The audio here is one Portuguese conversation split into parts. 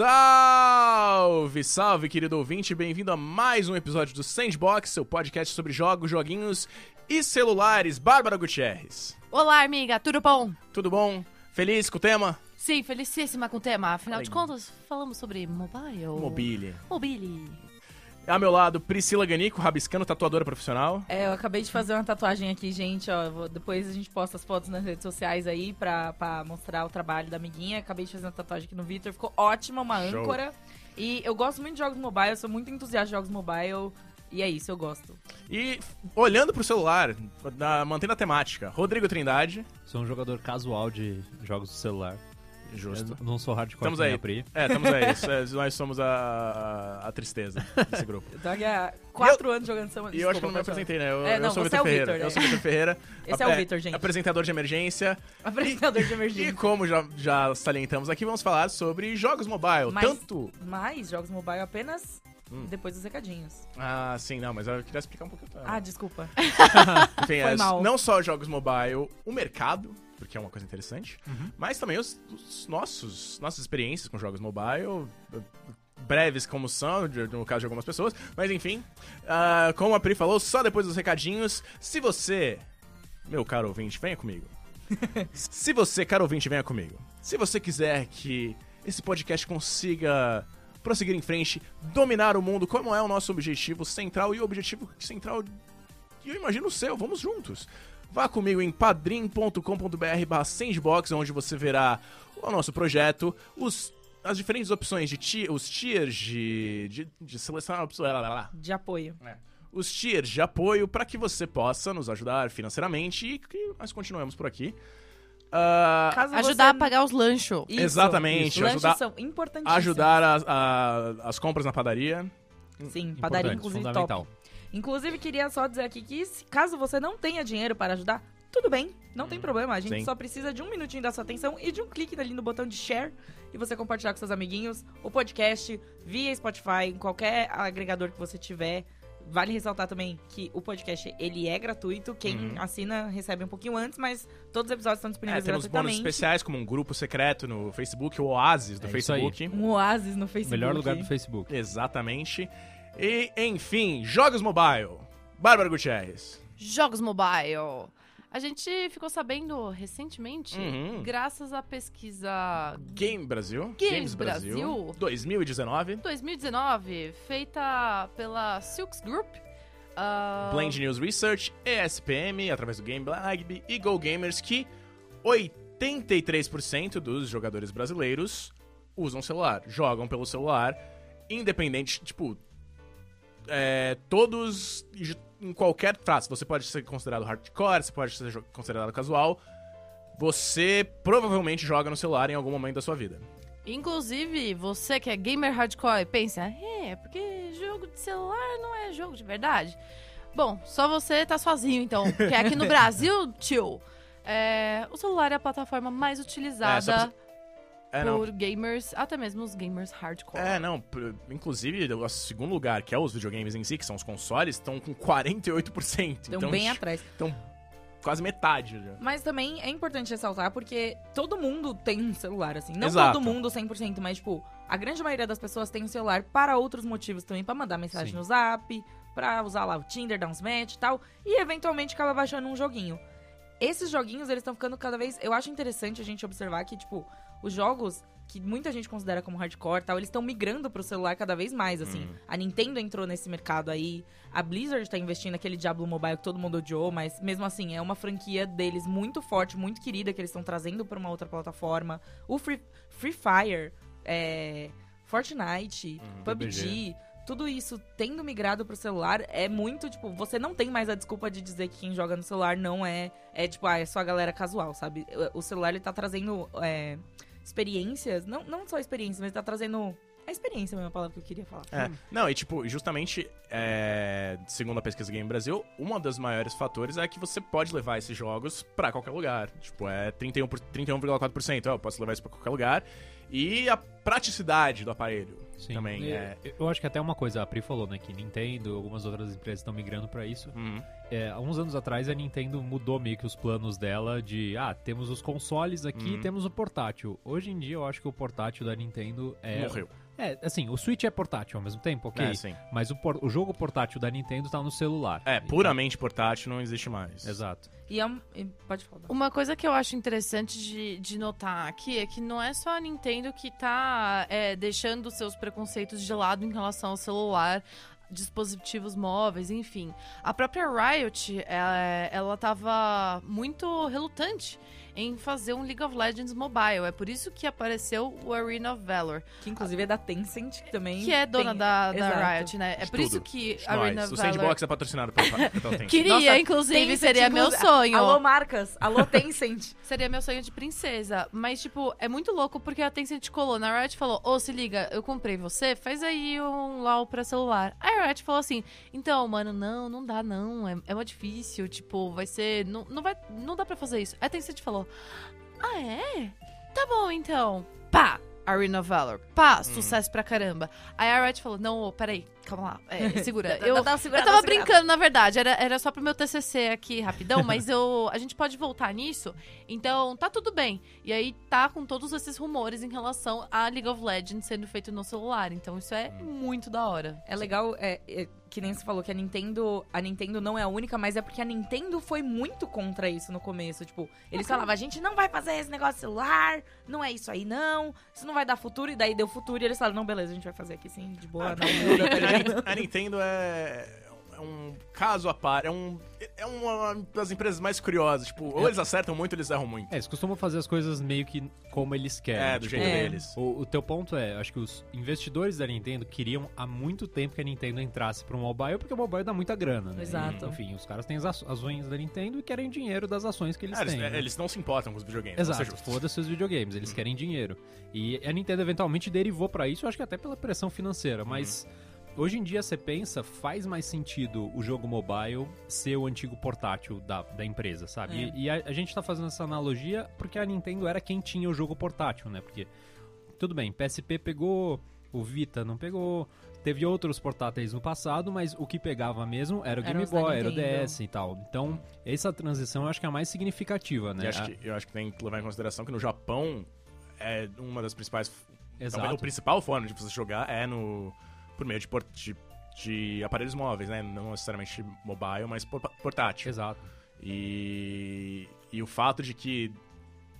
Salve, salve, querido ouvinte, bem-vindo a mais um episódio do Sandbox, seu podcast sobre jogos, joguinhos e celulares. Bárbara Gutierrez. Olá, amiga, tudo bom? Tudo bom? Feliz com o tema? Sim, felicíssima com o tema. Afinal de contas, falamos sobre mobile. Mobile. Mobile. Ao meu lado, Priscila Ganico, rabiscando, tatuadora profissional. É, eu acabei de fazer uma tatuagem aqui, gente, ó. vou- depois a gente posta as fotos nas redes sociais aí pra, pra mostrar o trabalho da amiguinha. Acabei de fazer uma tatuagem aqui no Vitor, ficou ótima, uma Show. âncora. E eu gosto muito de jogos mobile, eu sou muito entusiasta de jogos mobile. E é isso, eu gosto. E olhando pro celular, na- mantendo a temática, Rodrigo Trindade. Sou um jogador casual de jogos do celular. Justo. Eu não sou hardcore Estamos aí. Pri. É, estamos aí. É- nós somos a, a, tristeza desse grupo. Eu tô aqui há quatro anos jogando Samba. E eu acho que eu não me apresentei, né? Eu, É, eu não, sou o Vitor é o Ferreira. Vitor, Eu é. sou o Vitor Ferreira. Esse é o Vitor, gente. Apresentador de emergência. Apresentador de E emergência. como já, já salientamos aqui, vamos falar sobre jogos mobile. Mas- Tanto. Mas jogos mobile apenas Hum. depois dos recadinhos. Ah, sim, não, mas eu queria explicar um pouquinho. Ah, desculpa. Enfim, foi é, mal. não só jogos mobile, o mercado, porque é uma coisa interessante, Uhum. mas também os, os nossos nossas experiências com jogos mobile. Breves como são, no caso de algumas pessoas, mas enfim, ah, como a Pri falou, só depois dos recadinhos. Se você, meu caro ouvinte, venha comigo. Se você, caro ouvinte, venha comigo. Se você quiser que esse podcast consiga prosseguir em frente, dominar o mundo, como é o nosso objetivo central e o objetivo central eu imagino o seu, vamos juntos. Vá comigo em padrim.com.br barra sandbox, onde você verá o nosso projeto, os, as diferentes opções de ti, os tiers de, de, de selecionar opções, lá, lá, lá. De apoio. os tiers de apoio para que você possa nos ajudar financeiramente e que nós continuemos por aqui. Caso Ajudar você... a pagar os lanchos. Isso, Exatamente, isso. Lanches ajudar- são importantíssimos. ajudar a- a- as compras na padaria. Sim, padaria, inclusive, fundamental. top. Inclusive, queria só dizer aqui que se- caso você não tenha dinheiro para ajudar, tudo bem, não tem problema. A gente Sim. só precisa de um minutinho da sua atenção e de um clique ali no botão de share e você compartilhar com seus amiguinhos o podcast via Spotify, em qualquer agregador que você tiver. Vale ressaltar também que o podcast ele é gratuito. Quem Uhum. assina recebe um pouquinho antes, mas todos os episódios estão É, disponíveis temos bônus gratuitamente. especiais, como um grupo secreto no Facebook, o Oasis do É isso aí. Facebook. Um oásis no Facebook. Melhor lugar do Facebook. Exatamente. E, enfim, jogos mobile. Bárbara Gutierrez. Jogos mobile. A gente ficou sabendo recentemente, Uhum. graças à pesquisa Game Brasil. Games Brasil. 2019. 2019, feita pela Silks Group. ah, Blend News Research, ESPM, através do Game Lab e Go Gamers, que 83% dos jogadores brasileiros usam celular, jogam pelo celular, independente, tipo, é, todos em qualquer traço. Você pode ser considerado hardcore, você pode ser considerado casual. Você provavelmente joga no celular em algum momento da sua vida. Inclusive, você que é gamer hardcore, pensa, é, porque jogo de celular não é jogo de verdade. Bom, só você tá sozinho, então. Porque aqui no Brasil, tio, é, o celular é a plataforma mais É, utilizada É, não. por gamers, até mesmo os gamers hardcore. É, não. Inclusive, o segundo lugar, que é os videogames em si, que são os consoles, estão com 48%. Estão então, bem tipo, atrás. quase metade já. Mas também é importante ressaltar porque todo mundo tem um celular, assim. Não Exato. todo mundo 100%, mas, tipo, a grande maioria das pessoas tem um celular para outros motivos também. Pra mandar mensagem Sim. no zap, pra usar lá o Tinder, dar uns match e tal. E, eventualmente, acaba baixando um joguinho. Esses joguinhos, eles estão ficando cada vez... Eu acho interessante a gente observar que, tipo, os jogos que muita gente considera como hardcore tal, eles estão migrando pro celular cada vez mais, assim. Hum. A Nintendo entrou nesse mercado aí, a Blizzard tá investindo naquele Diablo Mobile que todo mundo odiou, mas mesmo assim, é uma franquia deles muito forte, muito querida, que eles estão trazendo pra uma outra plataforma. O Free, Free Fire, é, Fortnite, Uhum, PUBG... Tudo isso tendo migrado pro celular é muito, tipo, você não tem mais a desculpa de dizer que quem joga no celular não é, é tipo, ah, é só a galera casual, sabe? O- O celular, ele tá trazendo é, experiências, não, não só experiências, mas tá trazendo... É experiência mesmo a palavra que eu queria falar. É, não, e tipo, justamente, é, segundo a pesquisa Game Brasil, uma das maiores fatores é que você pode levar esses jogos pra qualquer lugar. Tipo, é 31 por- 31,4%. Ó, eu posso levar isso pra qualquer lugar. E a praticidade do aparelho. Sim. Também, E- é. Eu acho que até uma coisa, a Pri falou, né, que Nintendo, algumas outras empresas estão migrando pra isso. Uhum. É, há uns anos atrás a Nintendo mudou meio que os planos dela de, ah, temos os consoles aqui, Uhum. temos o portátil. Hoje em dia eu acho que o portátil da Nintendo é... Morreu. É, assim, o Switch é portátil ao mesmo tempo, ok? É, sim. Mas o, por- o jogo portátil da Nintendo tá no celular. É, puramente portátil não existe mais. Exato. E é um- pode falar. Uma coisa que eu acho interessante de, de notar aqui é que não é só a Nintendo que tá é, deixando seus preconceitos de lado em relação ao celular, dispositivos móveis, enfim. A própria Riot, é, ela tava muito relutante em fazer um League of Legends mobile. É por isso que apareceu o Arena of Valor, Que inclusive é da Tencent que também. que é dona tem- da, da. Riot, né? É por tudo. isso que Nós. Arena of O Valor... Sandbox é patrocinado pelo. Queria, Nossa, inclusive, Tencent, seria meu inclusive- sonho. Alô, marcas. Alô, Tencent. Seria meu sonho de princesa. Mas, tipo, é muito louco porque a Tencent colou na Riot falou: Ô, se liga, eu comprei você, faz aí um LOL pra celular. Aí a Riot falou assim: então, mano, não, não dá, não. É, é muito difícil. Tipo, vai ser. Não, não, vai, não dá pra fazer isso. Aí a Tencent falou: ah, é? Tá bom, então. Pá! Arena Valor. Pá, sucesso pra caramba. Aí a Riot falou: não, ô, peraí, calma lá. É, segura. Eu, dá- dá uma segurada, eu tava segurada. brincando, na verdade. Era, era só pro meu TCC aqui, rapidão. mas eu, a gente pode voltar nisso. Então, tá tudo bem. E aí, tá com todos esses rumores em relação a League of Legends sendo feito no celular. Então, isso é muito da hora. É legal, é, é, que nem você falou, que a Nintendo. A Nintendo não é a única, mas é porque a Nintendo foi muito contra isso no começo. Tipo, eles falavam, a gente não vai fazer esse negócio de celular, não é isso aí, não. Isso não vai dar futuro. E daí deu futuro e eles falaram, não, beleza, a gente vai fazer aqui sim, de boa, não muda, tá a, Nintendo é, é um caso a par, é, um, é uma das empresas mais curiosas. Tipo, ou eles acertam muito ou eles erram muito. É, eles costumam fazer as coisas meio que como eles querem. É, do tipo, jeito É. deles. O, o teu ponto é, acho que os investidores da Nintendo queriam há muito tempo que a Nintendo entrasse pro mobile, porque o mobile dá muita grana, né? Exato. E, enfim, os caras têm as ações da Nintendo e querem dinheiro das ações que eles Ah, eles, têm. né? eles não se importam com os videogames, Exato, foda-se os videogames, eles querem dinheiro. E a Nintendo eventualmente derivou pra isso, eu acho que até pela pressão financeira, mas hoje em dia você pensa, faz mais sentido o jogo mobile ser o antigo portátil da, da empresa, sabe? É. E, e a, a gente tá fazendo essa analogia porque a Nintendo era quem tinha o jogo portátil, né? Porque, tudo bem, PSP pegou, o Vita não pegou, teve outros portáteis no passado, mas o que pegava mesmo era o Game Boy, era o. DS e tal. Então, essa transição eu acho que é a mais significativa, né? E acho que, eu acho que tem que levar em consideração que no Japão é uma das principais. Exato. Talvez o principal forma de você jogar é no. Por meio de, por- de, de aparelhos móveis, né? Não necessariamente mobile, mas por- portátil. Exato. E, e o fato de que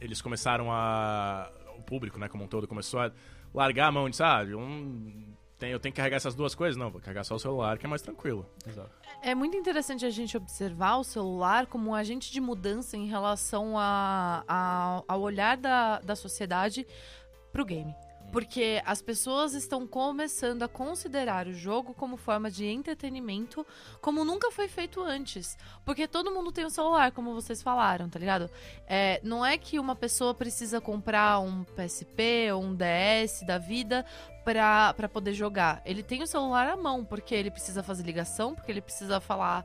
eles começaram a. O público, né, como um todo, começou a largar a mão de, sabe, um, tem, eu tenho que carregar essas duas coisas? Não, vou carregar só o celular, que é mais tranquilo. Exato. É muito interessante a gente observar o celular como um agente de mudança em relação a, a- ao olhar da, da sociedade pro game. Porque as pessoas estão começando a considerar o jogo como forma de entretenimento, como nunca foi feito antes. Porque todo mundo tem um celular, como vocês falaram, tá ligado? É, não é que uma pessoa precisa comprar um PSP ou um DS da vida pra poder jogar. Ele tem o celular à mão, porque ele precisa fazer ligação, porque ele precisa falar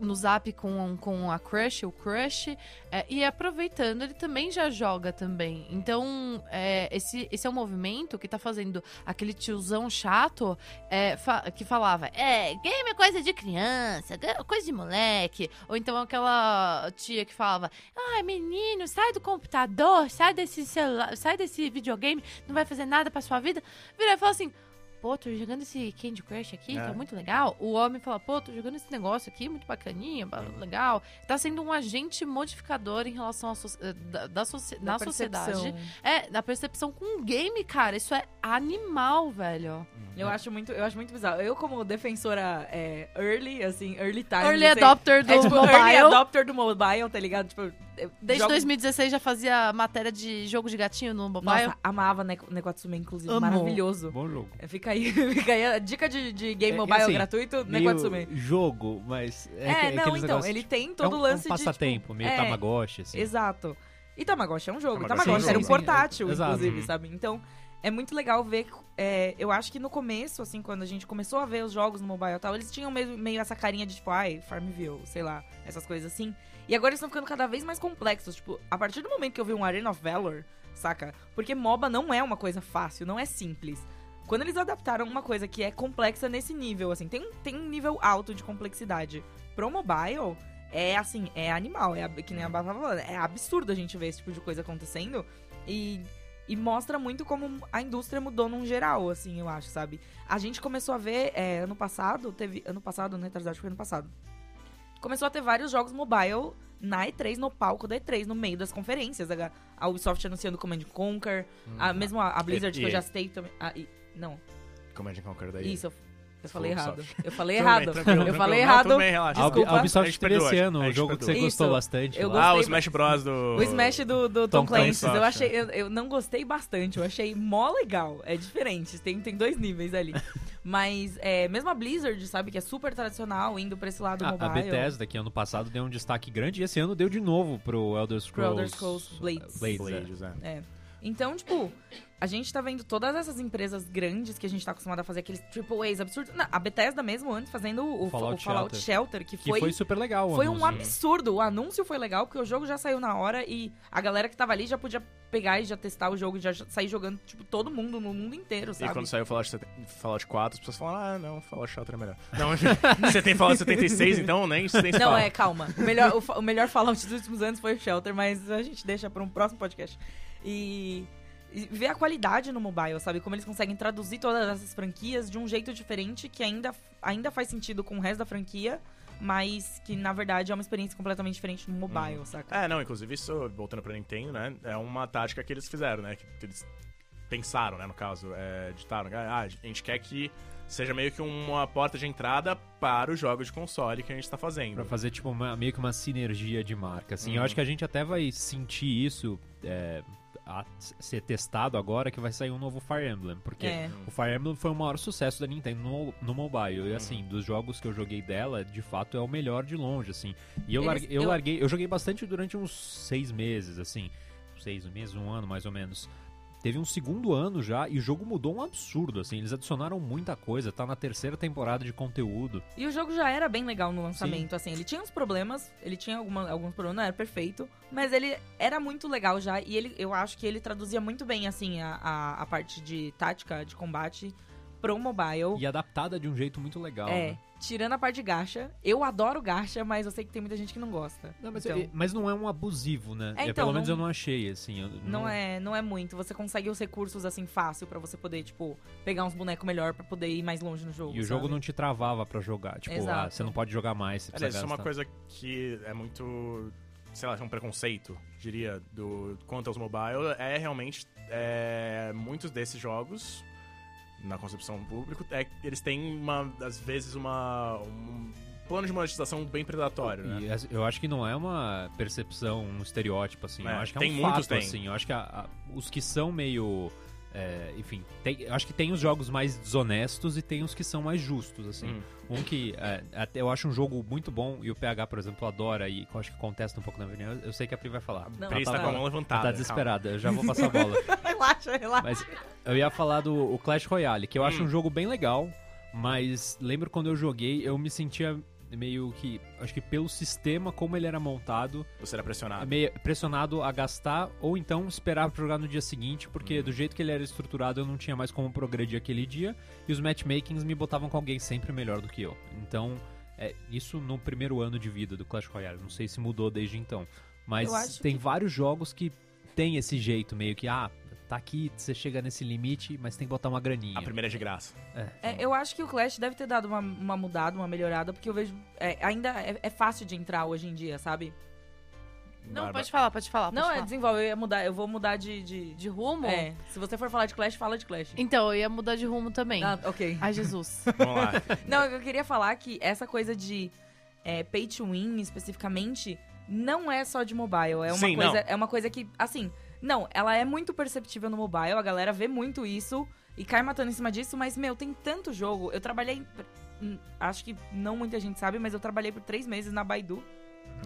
no zap com, com a crush, o crush, é, e aproveitando, ele também já joga também. Então, é, esse, esse é um movimento que tá fazendo aquele tiozão chato é, fa- que falava, é, game é coisa de criança, coisa de moleque. Ou então aquela tia que falava, ai, menino, sai do computador, sai desse celular, sai desse videogame, não vai fazer nada pra sua vida. Vira e fala assim, pô, tô jogando esse Candy Crush aqui, É. tá muito legal. O homem fala, pô, tô jogando esse negócio aqui, muito bacaninha, ba- legal. Tá sendo um agente modificador em relação à soci- eh, da, da na Da sociedade. percepção. É, na percepção com game, cara. Isso é animal, velho. Eu acho muito, eu acho muito bizarro. Eu, como defensora é, early, assim, early time. Early sei, adopter do é, tipo, mobile. early adopter do mobile, tá ligado? Tipo, Desde jogo- 2016 já fazia matéria de jogo de gatinho no mobile. Nossa, amava Neko- Nekotsume, inclusive. Maravilhoso. Bom jogo. É, Fica aí, fica aí a dica de, de game É, mobile assim, gratuito, Meio Nekotsume. jogo, mas é, É, que- não, então, ele tipo, tem é todo um, o lance um passatempo, de, tipo, meio é, Tamagotchi, assim. Exato. E Tamagotchi é um jogo. Tamagotchi Tamagotchi é um era um jogo. portátil, Exato. inclusive, Uhum. sabe? Então, é muito legal ver. é, eu acho que no começo, assim, quando a gente começou a ver os jogos no mobile e tal, eles tinham meio, meio essa carinha de, tipo, ai, Farmville, sei lá, essas coisas assim. E agora eles estão ficando cada vez mais complexos. Tipo, a partir do momento que eu vi um Arena of Valor, saca? Porque MOBA não é uma coisa fácil, não é simples. quando eles adaptaram uma coisa que é complexa nesse nível, assim, tem, tem um nível alto de complexidade pro mobile, é assim, é animal, é que nem a Bá tava falando, é absurdo a gente ver esse tipo de coisa acontecendo e, e mostra muito como a indústria mudou num geral, assim, eu acho, sabe? A gente começou a ver, é, ano passado, teve, ano passado, né, acho que foi ano passado, começou a ter vários jogos mobile na E3, no palco da E3, no meio das conferências. A, a Ubisoft anunciando Command and Conquer, a, mesmo a, a Blizzard, E- que eu já citei também. ah, e- não, Command and Conquer daí. isso, eu, eu falei errado. Eu falei errado. eu falei errado. bem. A Desculpa. a A Ubisoft teve esse ano, a o gente jogo que você gostou Isso. bastante. Eu Ah, o Smash Bros do... O Smash do, do Tom, Tom Clancy, Clancy. eu achei, eu, eu não gostei bastante, eu achei mó legal, é diferente, tem, tem dois níveis ali. Mas, é, mesmo a Blizzard, sabe, que é super tradicional, indo pra esse lado A, mobile. a Bethesda, que ano passado deu um destaque grande, e esse ano deu de novo pro Elder Pro Scrolls, Elder Scrolls Blades. Blades. Blades, é. É. Então, tipo, a gente tá vendo todas essas empresas grandes que a gente tá acostumado a fazer aqueles triple A's absurdos. Não, a Bethesda mesmo, antes, fazendo o, o Fallout Fallout, Shelter, que, Que foi, foi, super legal. foi um absurdo. O anúncio foi legal, porque o jogo já saiu na hora e a galera que tava ali já podia pegar e já testar o jogo e já sair jogando, tipo, todo mundo, no mundo inteiro, E sabe? quando saiu o Fallout, 70 Fallout 4, as pessoas falam, ah, não, Fallout Shelter é melhor. Não, você tem Fallout 76, então nem isso Não, fala. é, calma. O melhor, o, o melhor Fallout dos últimos anos foi o Shelter, mas a gente deixa pra um próximo podcast. E, e ver a qualidade no mobile, sabe? Como eles conseguem traduzir todas essas franquias de um jeito diferente que ainda, ainda faz sentido com o resto da franquia, mas que na verdade é uma experiência completamente diferente no mobile, saca? É, não, inclusive isso, voltando pra Nintendo, né, é uma tática que eles fizeram, né, que eles pensaram, né, no caso, é, ditaram, ah, a gente quer que seja meio que uma porta de entrada para os jogos de console que a gente tá fazendo. Pra fazer, tipo, uma- meio que uma sinergia de marca, assim. Eu Uhum. acho que a gente até vai sentir isso é, a ser testado agora que vai sair um novo Fire Emblem. Porque É. o Fire Emblem foi o maior sucesso da Nintendo no, no mobile. E, assim, dos jogos que eu joguei dela, de fato, é o melhor de longe, assim. E eu, Eles- larguei, eu eu- larguei... Eu joguei bastante durante uns seis meses, assim. Seis meses, um ano, mais ou menos. Teve um segundo ano já e o jogo mudou um absurdo, assim. Eles adicionaram muita coisa, tá na terceira temporada de conteúdo. E o jogo já era bem legal no lançamento, assim. Ele tinha uns problemas, ele tinha alguma- alguns problemas, não era perfeito, mas ele era muito legal já. E ele, eu acho que ele traduzia muito bem, assim, a, a, a parte de tática, de combate pro mobile. E adaptada de um jeito muito legal, é, né? tirando a parte de gacha. Eu adoro gacha, mas eu sei que tem muita gente que não gosta. Não, mas, então, é- mas não é um abusivo, né? É, É, então, pelo menos não- eu não achei, assim. eu não, é, não é muito. Você consegue os recursos, assim, fácil pra você poder, tipo, pegar uns bonecos melhor pra poder ir mais longe no jogo, E o jogo sabe? não te travava pra jogar. Tipo, ah, você não pode jogar mais, você precisa Aliás, isso é uma coisa que é muito, sei lá, é um preconceito, diria, do quanto aos mobile, é realmente, é, muitos desses jogos, na concepção do público, é, que eles têm, uma, às vezes, uma, um plano de monetização bem predatório, né? E eu acho que não é uma percepção, um estereótipo, assim. É, eu acho que é um fato, tem. assim. Eu acho que a- a- os que são meio... é, enfim, tem- eu acho que tem os jogos mais desonestos e tem os que são mais justos, assim. Hum. Um que é, até eu acho um jogo muito bom e o PH, por exemplo, adora e eu acho que contesta um pouco na opinião. Eu sei que a Pri vai falar. Não, Pri Ela está tá, com a mão levantada. tá desesperada, eu já vou passar a bola. relaxa, relaxa. Mas eu ia falar do o Clash Royale, que eu acho Hum. um jogo bem legal, mas lembro quando eu joguei, eu me sentia meio que, acho que pelo sistema como ele era montado. Você era pressionado. meio pressionado a gastar ou então esperar pra jogar no dia seguinte, porque do jeito que ele era estruturado eu não tinha mais como progredir aquele dia e os matchmakings me botavam com alguém sempre melhor do que eu. Então, é, isso no primeiro ano de vida do Clash Royale, não sei se mudou desde então, mas tem que- vários jogos que tem esse jeito meio que ah, tá aqui, você chega nesse limite, mas tem que botar uma graninha. A primeira é de graça. É, eu acho que o Clash deve ter dado uma, uma mudada, uma melhorada, porque eu vejo. é, ainda é, é fácil de entrar hoje em dia, sabe? Não, Bárbara. pode falar, pode falar. pode Não, é falar. desenvolve, eu ia mudar, eu vou mudar de. de, De rumo? É, se você for falar de Clash, fala de Clash. Então, eu ia mudar de rumo também. Ah, ok. Ai, Jesus. Vamos lá. Não, eu queria falar que essa coisa de é, pay to win, especificamente, não é só de mobile. É uma, Sim, coisa, não. é uma coisa que, assim, não, ela é muito perceptível no mobile, a galera vê muito isso e cai matando em cima disso, mas, meu, tem tanto jogo. Eu trabalhei. hum, Acho que não muita gente sabe, mas eu trabalhei por três meses na Baidu,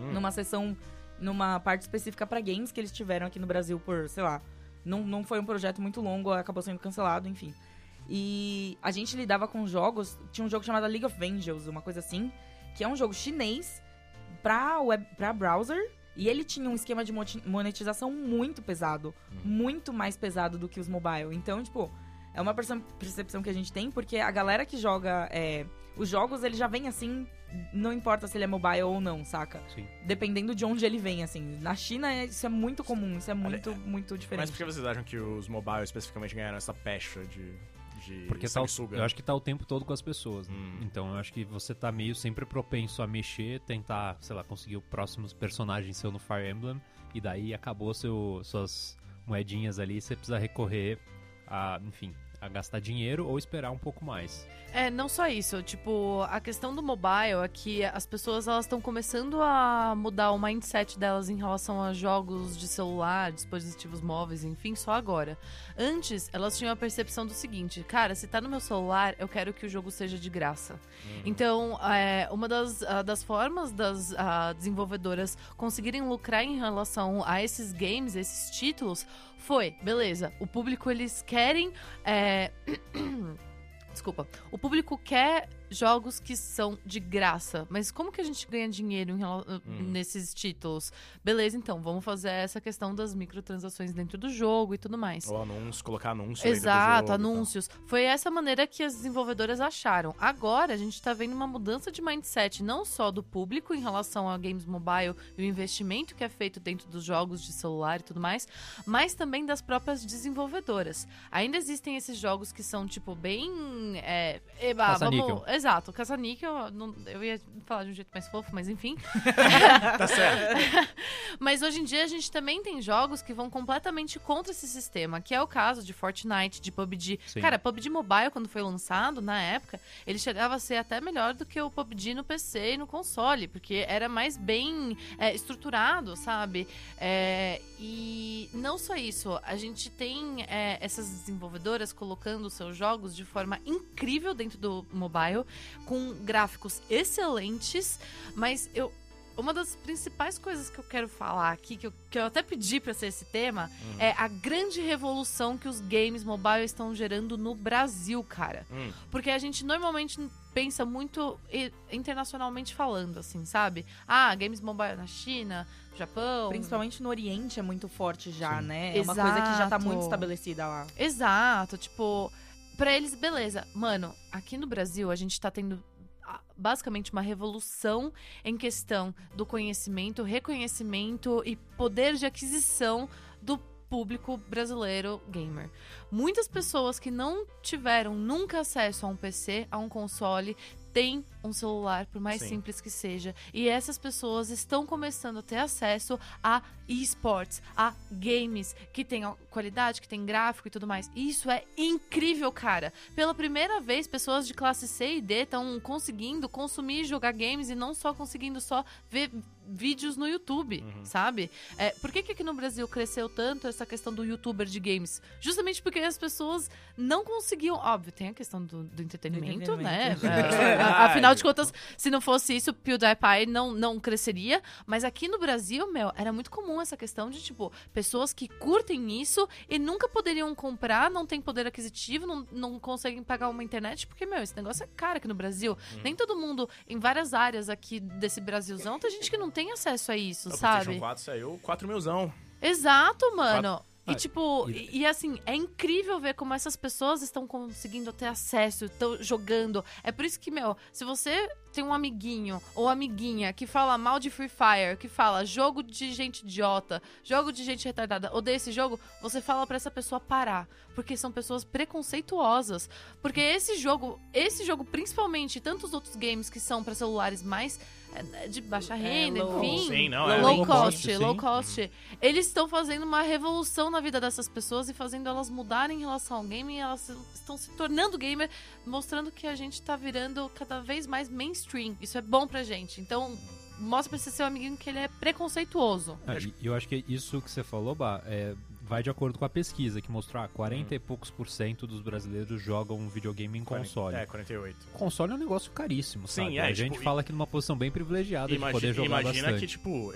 Hum. numa sessão, numa parte específica pra games que eles tiveram aqui no Brasil por, sei lá. Não, não foi um projeto muito longo, acabou sendo cancelado, enfim. E a gente lidava com jogos. Tinha um jogo chamado League of Angels, uma coisa assim, que é um jogo chinês pra, web, pra browser. E ele tinha um esquema de monetização muito pesado. Muito mais pesado do que os mobile. Então, tipo, É uma perce- percepção que a gente tem, porque a galera que joga é, os jogos, ele já vem assim, não importa se ele é mobile ou não, saca? Sim. Dependendo de onde ele vem, assim. Na China, é- isso é muito comum, isso é muito, muito Mas diferente. por que vocês acham que os mobile especificamente ganharam essa pecha de, de Porque tá, eu acho que tá o tempo todo com as pessoas. né? Hum. Então eu acho que você tá meio sempre propenso a mexer, tentar, sei lá, conseguir o próximo personagem seu no Fire Emblem. E daí acabou seu, suas moedinhas ali, você precisa recorrer a, enfim, a gastar dinheiro ou esperar um pouco mais. É, não só isso. Tipo, a questão do mobile é que as pessoas elas estão começando a mudar o mindset delas em relação a jogos de celular, dispositivos móveis, enfim, só agora. Antes, elas tinham a percepção do seguinte: cara, se tá no meu celular, eu quero que o jogo seja de graça. Então, é, uma das, ah, das formas das ah, desenvolvedoras conseguirem lucrar em relação a esses games, esses títulos, foi, beleza, o público eles querem. é, Desculpa. O público quer jogos que são de graça, mas como que a gente ganha dinheiro em rela- nesses títulos? Beleza, então, vamos fazer essa questão das microtransações dentro do jogo e tudo mais. Ou anúncios, colocar anúncio dentro do Exato, jogo anúncios. Foi essa maneira que as desenvolvedoras acharam. Agora a gente tá vendo uma mudança de mindset, não só do público em relação a games mobile e o investimento que é feito dentro dos jogos de celular e tudo mais, mas também das próprias desenvolvedoras. Ainda existem esses jogos que são, tipo, bem. É, eba, vamos. Exato, caça-níquel. não- Eu ia falar de um jeito mais fofo, mas enfim. Tá certo. Mas hoje em dia a gente também tem jogos que vão completamente contra esse sistema, que é o caso de Fortnite, de PUBG. Sim. Cara, PUBG Mobile, quando foi lançado, na época, ele chegava a ser até melhor do que o PUBG no PC e no console, porque era mais bem é, estruturado, sabe? É, e não só isso, a gente tem é, essas desenvolvedoras colocando seus jogos de forma incrível dentro do mobile, com gráficos excelentes, mas eu uma das principais coisas que eu quero falar aqui, que eu, que eu até pedi pra ser esse tema, é a grande revolução que os games mobile estão gerando no Brasil, cara. Hum. Porque a gente normalmente pensa muito internacionalmente falando, assim, sabe? Ah, games mobile na China, Japão. Principalmente no Oriente é muito forte já, Sim. né? É uma coisa que já tá Exato. muito estabelecida lá. Exato, tipo, pra eles, beleza. Mano, aqui no Brasil a gente tá tendo ah, basicamente uma revolução em questão do conhecimento, reconhecimento e poder de aquisição do público brasileiro gamer. Muitas pessoas que não tiveram nunca acesso a um PC, a um console, têm um celular, por mais Sim. simples que seja. E essas pessoas estão começando a ter acesso a esportes, a games que tem qualidade, que tem gráfico e tudo mais. Isso é incrível, cara. Pela primeira vez, pessoas de classe C e D estão conseguindo consumir e jogar games e não só conseguindo só ver vídeos no YouTube, sabe? É, por que, que aqui no Brasil cresceu tanto essa questão do youtuber de games? Justamente porque as pessoas não conseguiam. Óbvio, tem a questão do, do entretenimento, né? entretenimento. É, a- afinal de contas, se não fosse isso, o PewDiePie não, não cresceria. Mas aqui no Brasil, meu, era muito comum essa questão de, tipo, pessoas que curtem isso e nunca poderiam comprar, não tem poder aquisitivo, não, não conseguem pagar uma internet, porque, meu, esse negócio é caro aqui no Brasil. Nem todo mundo, em várias áreas aqui desse Brasilzão, tem gente que não tem acesso a isso, O sabe? PlayStation 4 saiu 4 milzão. Exato, mano. E Ah, tipo, e- e, e assim, é incrível ver como essas pessoas estão conseguindo ter acesso, estão jogando. É por isso que, meu, se você tem um amiguinho ou amiguinha que fala mal de Free Fire, que fala jogo de gente idiota, jogo de gente retardada, odeia esse jogo, você fala pra essa pessoa parar. Porque são pessoas preconceituosas. Porque esse jogo, esse jogo principalmente, e tantos outros games que são pra celulares mais é, de baixa renda, low- enfim. Sim, não, é low, low cost, sim. low cost. Eles estão fazendo uma revolução na vida dessas pessoas e fazendo elas mudarem em relação ao game. E elas estão se tornando gamer, mostrando que a gente tá virando cada vez mais mainstream. Isso é bom pra gente. Então, mostra pra esse seu amiguinho que ele é preconceituoso. Ah, e eu acho que isso que você falou, Bah, é, vai de acordo com a pesquisa, que mostrou ah, 40 e poucos por cento dos brasileiros jogam um videogame em console. É, 48. Console é um negócio caríssimo, Sim, sabe? é, a gente tipo, fala aqui numa posição bem privilegiada Imagi- de poder jogar imagina bastante. que, tipo,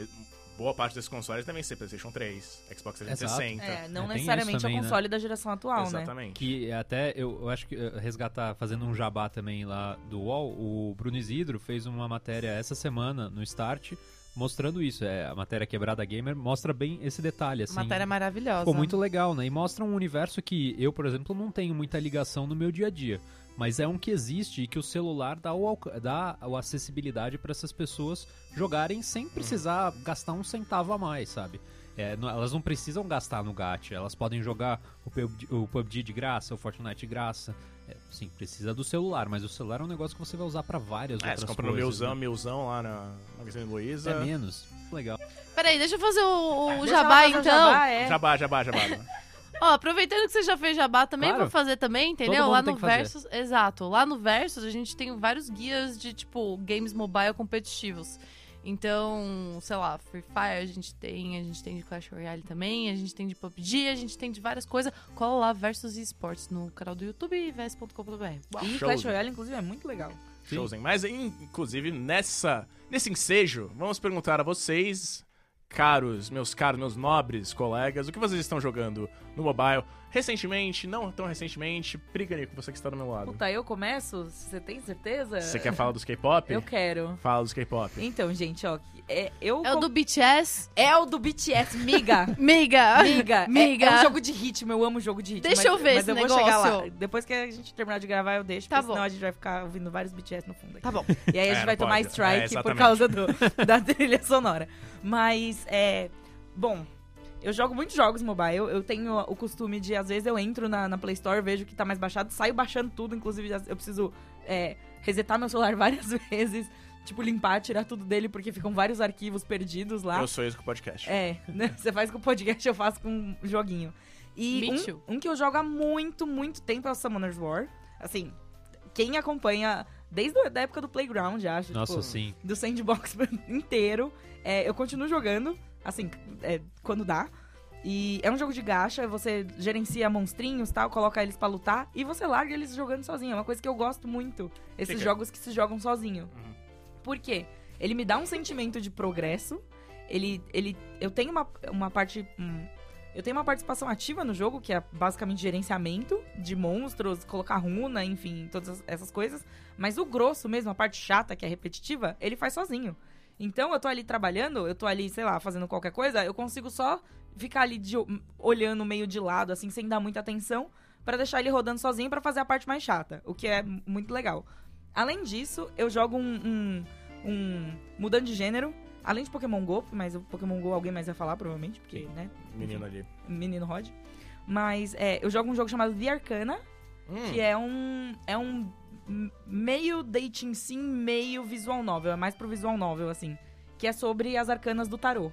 boa parte desses consoles devem ser PlayStation 3, Xbox 360. É, não É, necessariamente isso também, é o né? console da geração atual, né? Exatamente. Que até eu, eu acho que eh, resgatar, fazendo um jabá também lá do UOL, o Bruno Isidro fez uma matéria essa semana no Start mostrando isso. É, a matéria Quebrada Gamer mostra bem esse detalhe, assim. Matéria maravilhosa. Ficou muito legal, né? E mostra um universo que eu, por exemplo, não tenho muita ligação no meu dia a dia. Mas é um que existe e que o celular dá, o, dá a acessibilidade para essas pessoas jogarem sem precisar gastar um centavo a mais, sabe? É, não- elas não precisam gastar no gacha, elas podem jogar o PUBG, o PUBG de graça, o Fortnite de graça. É, sim, precisa do celular, mas o celular é um negócio que você vai usar para várias É, outras você compra no coisas. Meuzão, né? Meuzão lá na Magazine Luiza. É menos. Legal. Peraí, deixa eu fazer o, o jabá, então. jabá, é. Jabá, jabá, jabá. Ó, aproveitando que você já fez jabá, também Claro. vou fazer também, entendeu? Lá no fazer. Versus. Exato. Lá no Versus a gente tem vários guias de, tipo, games mobile competitivos. Então, sei lá, Free Fire a gente tem, a gente tem de Clash Royale também, a gente tem de PUBG, a gente tem de várias coisas. Cola lá Versus Esports no canal do YouTube e ves.com.br. E Show. Clash Royale, inclusive, é muito legal. Showzen. Mas, inclusive, nessa, nesse ensejo, vamos perguntar a vocês, caros, meus caros, meus nobres colegas, o que vocês estão jogando no mobile recentemente, não tão recentemente. Briga aí com você que está do meu lado. Puta, eu começo? Você tem certeza? Você quer falar dos K-pop? Eu quero. Fala dos K-pop. Então, gente, ó, é, eu É o com- do BTS. é o do BTS, miga. Miga! Miga, Miga. É, é um jogo de ritmo, eu amo jogo de ritmo. Deixa mas- eu ver mas esse eu vou chegar lá. negócio. Depois que a gente terminar de gravar, eu deixo, Tá porque bom. senão a gente vai ficar ouvindo vários BTS no fundo aqui. Tá bom. E aí a É, gente não vai tomar pode. É, strike por causa do, da trilha sonora. Mas, é. Bom, eu jogo muitos jogos mobile. Eu tenho o costume de, às vezes, eu entro na, na Play Store, vejo que tá mais baixado, saio baixando tudo. Inclusive, eu preciso é, resetar meu celular várias vezes. Tipo, limpar, tirar tudo dele, porque ficam vários arquivos perdidos lá. Eu sou isso com o podcast. É, né? Você faz com o podcast, eu faço com um joguinho. E um, um que eu jogo há muito, muito tempo é o Summoner's War. Assim, quem acompanha desde a da época do Playground, acho. Nossa, tipo, sim. Do sandbox inteiro. É, eu continuo jogando, assim, é, quando dá. E é um jogo de gacha, você gerencia monstrinhos tal, coloca eles pra lutar e você larga eles jogando sozinho. É uma coisa que eu gosto muito. Esses Fica. jogos que se jogam sozinho. Uhum. Por quê? Ele me dá um sentimento de progresso. Ele. ele eu tenho uma, uma parte. hum, eu tenho uma participação ativa no jogo, que é basicamente gerenciamento de monstros, colocar runa, enfim, todas as- essas coisas. Mas o grosso mesmo, a parte chata, que é repetitiva, ele faz sozinho. Então eu tô ali trabalhando, eu tô ali, sei lá, fazendo qualquer coisa, eu consigo só ficar ali de- olhando meio de lado, assim, sem dar muita atenção, pra deixar ele rodando sozinho pra fazer a parte mais chata, o que é muito legal. Além disso, eu jogo um, um, um- mudando de gênero, além de Pokémon Go, mas o Pokémon Go alguém mais vai falar, provavelmente, porque, né, Menino ali. menino Rod. Mas é, eu jogo um jogo chamado The Arcana, Hum, que é um. É um meio dating sim, meio visual novel. É mais pro visual novel, assim. Que é sobre as arcanas do tarô.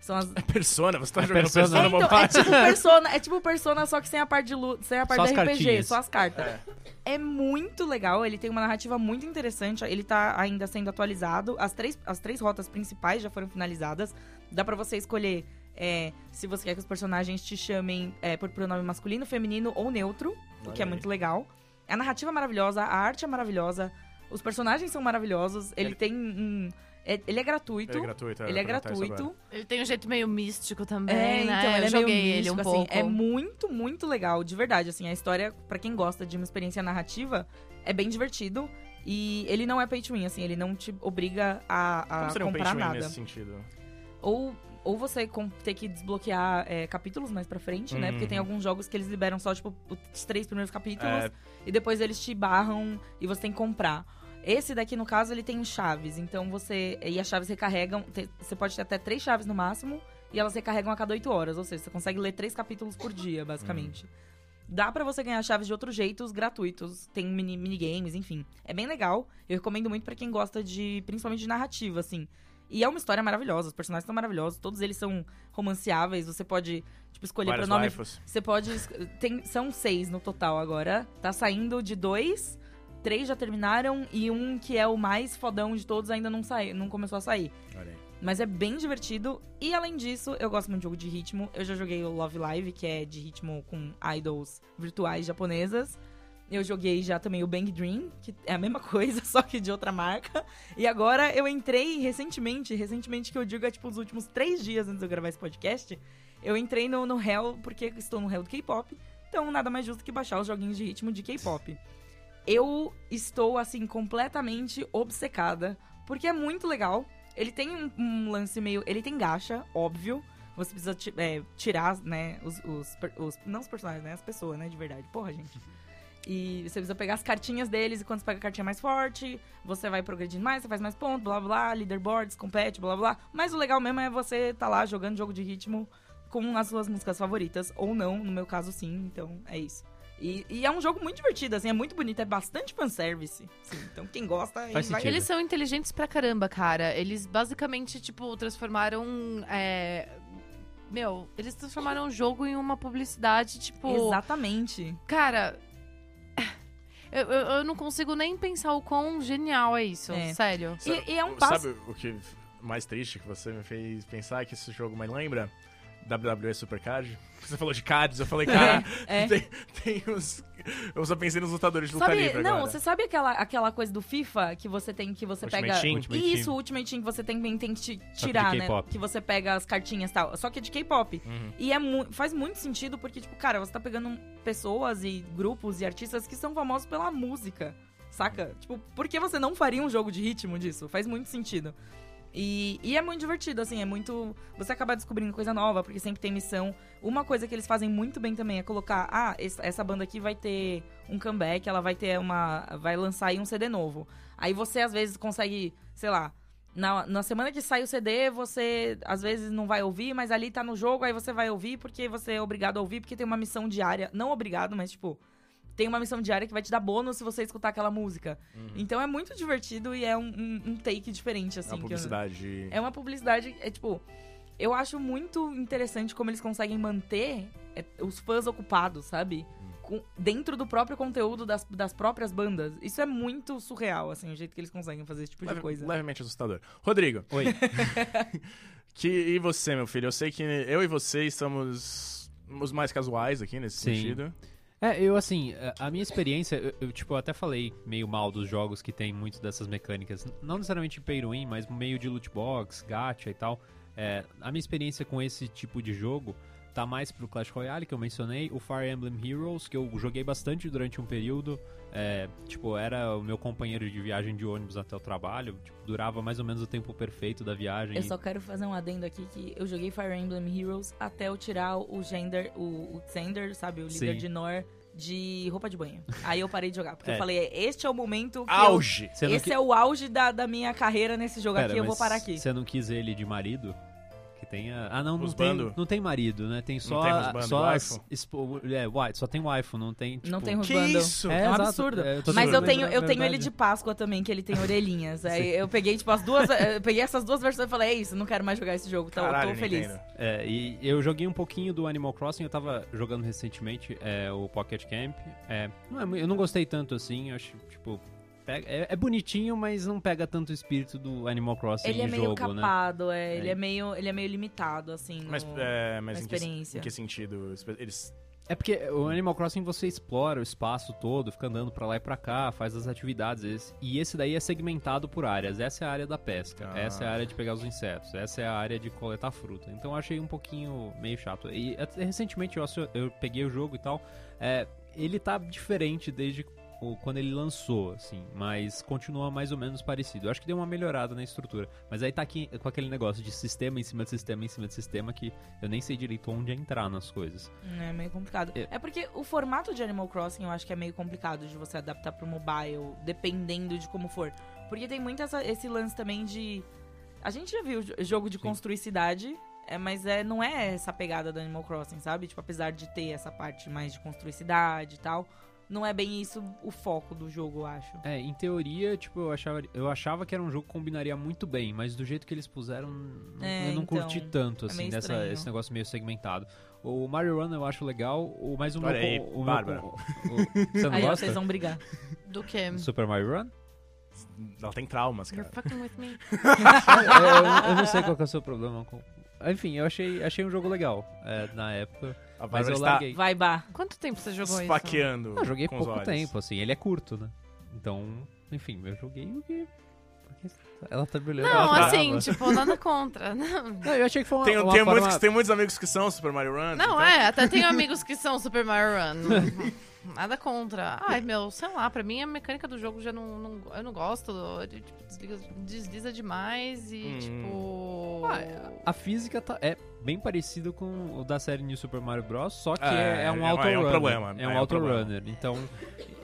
São as. é Persona, você tá É jogando Persona. Persona, É, então, é tipo persona, é tipo persona, só que sem a parte de luta, sem a parte Só RPG, cartinhas. só as cartas. É. muito legal, ele tem uma narrativa muito interessante, ele tá ainda sendo atualizado. As três, as três rotas principais já foram finalizadas. Dá pra você escolher é, se você quer que os personagens te chamem é, por pronome masculino, feminino ou neutro, o que é muito legal. A narrativa é maravilhosa, a arte é maravilhosa, os personagens são maravilhosos, ele, Ele- tem um. é- ele é gratuito. Ele é gratuito. eu Ele é gratuito. Ele tem um jeito meio místico também, É, né? então, ele eu é joguei meio ele um místico, assim, pouco. É muito, muito legal, de verdade. Assim, a história, pra quem gosta de uma experiência narrativa, é bem divertido. E ele não é pay to win, assim, ele não te obriga a, a Como seria um pay comprar to win nada. nesse sentido? Ou, ou você ter que desbloquear é, capítulos mais pra frente, né? Porque tem Uhum. alguns jogos que eles liberam só, tipo, os três primeiros capítulos. É, E depois eles te barram e você tem que comprar. Esse daqui, no caso, ele tem chaves. Então você. E as chaves recarregam. te- Você pode ter até três chaves no máximo. E elas recarregam a cada oito horas. Ou seja, você consegue ler três capítulos por dia, basicamente. Dá pra você ganhar chaves de outros jeitos gratuitos. Tem mini, minigames, enfim. É bem legal. Eu recomendo muito pra quem gosta de. Principalmente de narrativa, assim. E é uma história maravilhosa. Os personagens são maravilhosos. Todos eles são romanceáveis. Você pode, tipo, escolher pronome waifus. você pode. Tem, são seis no total agora. Tá saindo de dois. Três já terminaram e um que é o mais fodão de todos ainda não saiu, não começou a sair. Olha aí. Mas é bem divertido. E além disso, eu gosto muito de jogo de ritmo. Eu já joguei o Love Live, que é de ritmo com idols virtuais japonesas. Eu joguei já também o Bang Dream, que é a mesma coisa, só que de outra marca. E agora eu entrei recentemente, recentemente que eu digo é tipo os últimos três dias antes de eu gravar esse podcast. Eu entrei no, no Hell, porque estou no Hell do K-pop. Então nada mais justo que baixar os joguinhos de ritmo de K-pop. Eu estou, assim, completamente obcecada, porque é muito legal. Ele tem um, um lance meio. Ele tem gacha, óbvio. Você precisa é, tirar, né, os, os, os- Não os personagens, né? As pessoas, né, de verdade. Porra, gente. E você precisa pegar as cartinhas deles, e quando você pega a cartinha mais forte, você vai progredindo mais, você faz mais pontos, blá blá blá, leaderboards, compete, blá blá blá. Mas o legal mesmo é você tá lá jogando jogo de ritmo com as suas músicas favoritas, ou não, no meu caso sim, então é isso. E, e é um jogo muito divertido, assim, é muito bonito, é bastante fanservice. Sim, então quem gosta Faz vai... Eles são inteligentes pra caramba, cara. Eles basicamente, tipo, transformaram. é, Meu, eles transformaram o jogo em uma publicidade, tipo. Exatamente. Cara. Eu, eu, eu não consigo nem pensar o quão genial é isso. É. Sério. E, e é um passo... Sabe o que mais triste que você me fez pensar que esse jogo mais lembra? WWE Supercard? Você falou de cards, eu falei, cara, É. tem, tem uns... Eu só pensei nos lutadores de luta Sabe, livre não, agora. você sabe aquela, aquela coisa do FIFA que você tem que você Ultimate pega. Team? Ultimate Isso, o Ultimate Team que você tem, tem que de tirar, né? Que você pega as cartinhas e tal. Só que é de K-pop. Uhum. E é mu- faz muito sentido porque, tipo, cara, você tá pegando pessoas e grupos e artistas que são famosos pela música. Saca? Tipo, por que você não faria um jogo de ritmo disso? Faz muito sentido. E, e é muito divertido, assim, é muito. Você acaba descobrindo coisa nova, porque sempre tem missão. Uma coisa que eles fazem muito bem também é colocar: ah, es- essa banda aqui vai ter um comeback, ela vai ter uma. vai lançar aí um CD novo. Aí você às vezes consegue, sei lá. Na, na semana que sai o CD, você às vezes não vai ouvir, mas ali tá no jogo, aí você vai ouvir porque você é obrigado a ouvir, porque tem uma missão diária. Não obrigado, mas tipo, tem uma missão diária que vai te dar bônus se você escutar aquela música. Então é muito divertido e é um, um- um take diferente, É assim. uma que eu- publicidade. é uma publicidade, é tipo. Eu acho muito interessante como eles conseguem manter é, os fãs ocupados, sabe? Com- dentro do próprio conteúdo das, das próprias bandas. Isso é muito surreal, assim, o jeito que eles conseguem fazer esse tipo de Leve- coisa. Levemente assustador. Rodrigo, Oi. que, e você, meu filho? Eu sei que eu e você estamos os mais casuais aqui nesse Sim. sentido. É, eu assim, a- a minha experiência, eu, eu, tipo, eu até falei meio mal dos jogos que tem muito dessas mecânicas, não necessariamente win, mas meio de loot box, gacha e tal. É, a minha experiência com esse tipo de jogo tá mais pro Clash Royale, que eu mencionei, o Fire Emblem Heroes, que eu joguei bastante durante um período, é, tipo, era o meu companheiro de viagem de ônibus até o trabalho, tipo, durava mais ou menos o tempo perfeito da viagem. Eu só quero fazer um adendo aqui que eu joguei Fire Emblem Heroes até eu tirar o gender, o, o Xander, sabe, o líder Sim. de Nor, de roupa de banho. Aí eu parei de jogar, porque É. eu falei, este é o momento que eu- Auge! Não Esse qui- é o auge da, da minha carreira nesse jogo Pera, aqui, eu vou parar aqui. Você não quis ele de marido? Que tenha. Ah, não, não tem, não tem marido, né? Tem só. tem husbando, só as, expo- é, só tem waifu, não tem. Tipo, Não tem Que Rusbando. isso? É, É, um absurdo. É, eu Mas eu tenho, eu tenho ele de Páscoa também, que ele tem orelhinhas. Aí eu peguei, tipo, as duas. eu peguei essas duas versões e falei, é isso, não quero mais jogar esse jogo, então Caralho, eu tô feliz. É, e eu joguei um pouquinho do Animal Crossing, eu tava jogando recentemente é, o Pocket Camp. É, não é eu não gostei tanto assim, eu acho, tipo. Pega- é, é bonitinho, mas não pega tanto o espírito do Animal Crossing Ele é em meio jogo, né? capado, é, ele É. é meio, ele é meio limitado, assim, no, Mas, é, mas na em, que, experiência. em que sentido? Eles. É porque o Animal Crossing você explora o espaço todo, fica andando pra lá e pra cá, faz as atividades. E esse daí é segmentado por áreas. Essa é a área da pesca, Ah. essa é a área de pegar os insetos, essa é a área de coletar fruta. Então eu achei um pouquinho meio chato. E até recentemente eu, eu peguei o jogo e tal. é, ele tá diferente desde o- quando ele lançou, assim, mas continua mais ou menos parecido. Eu acho que deu uma melhorada na estrutura. Mas aí tá aqui com aquele negócio de sistema em cima de sistema em cima de sistema que eu nem sei direito onde entrar nas coisas. É meio complicado. É. É porque o formato de Animal Crossing eu acho que é meio complicado de você adaptar pro mobile, dependendo de como for. Porque tem muito essa- esse lance também de. A gente já viu jo- jogo de Sim. construir cidade, é, mas é, não é essa pegada do Animal Crossing, sabe? Tipo, apesar de ter essa parte mais de construir cidade e tal, não é bem isso o foco do jogo, eu acho. É, em teoria, tipo, eu achava, eu achava que era um jogo que combinaria muito bem, mas do jeito que eles puseram, É, eu não então, curti tanto, é assim, dessa, estranho. esse negócio meio segmentado. O Mario Run eu acho legal, o, mas o meu... Olha aí, co- o meu Bárbara. o- você não Aí gosta? vocês vão brigar. Do que? Super Mario Run? Ela tem traumas, You're cara. fucking with me. É, eu, eu não sei qual que é o seu problema com... Enfim, eu achei, achei um jogo legal é, na época, A mas Bárbara eu está larguei. Vai, Bar. Quanto tempo você jogou isso? esfaqueando. Eu joguei com os pouco olhos. tempo, assim, ele é curto, né? Então, enfim, eu joguei porque... porque Ela tá brilhando. Não, ela tá assim, brava. tipo, nada contra. Não, Não, eu achei que foi uma, Tem, uma tem, forma... muitos, tem muitos amigos que são Super Mario Run. não então- é, até tenho amigos que são Super Mario Run. Nada contra. Ai, meu, sei lá, pra mim a mecânica do jogo já não. não- eu não gosto. Ele, tipo, desliza, desliza demais e, Hum. tipo. Ah, A física tá- é bem parecida com o da série New Super Mario Bros, só que É, é, é um é um- autorunner. é um problema, É é um um autorunner. Então,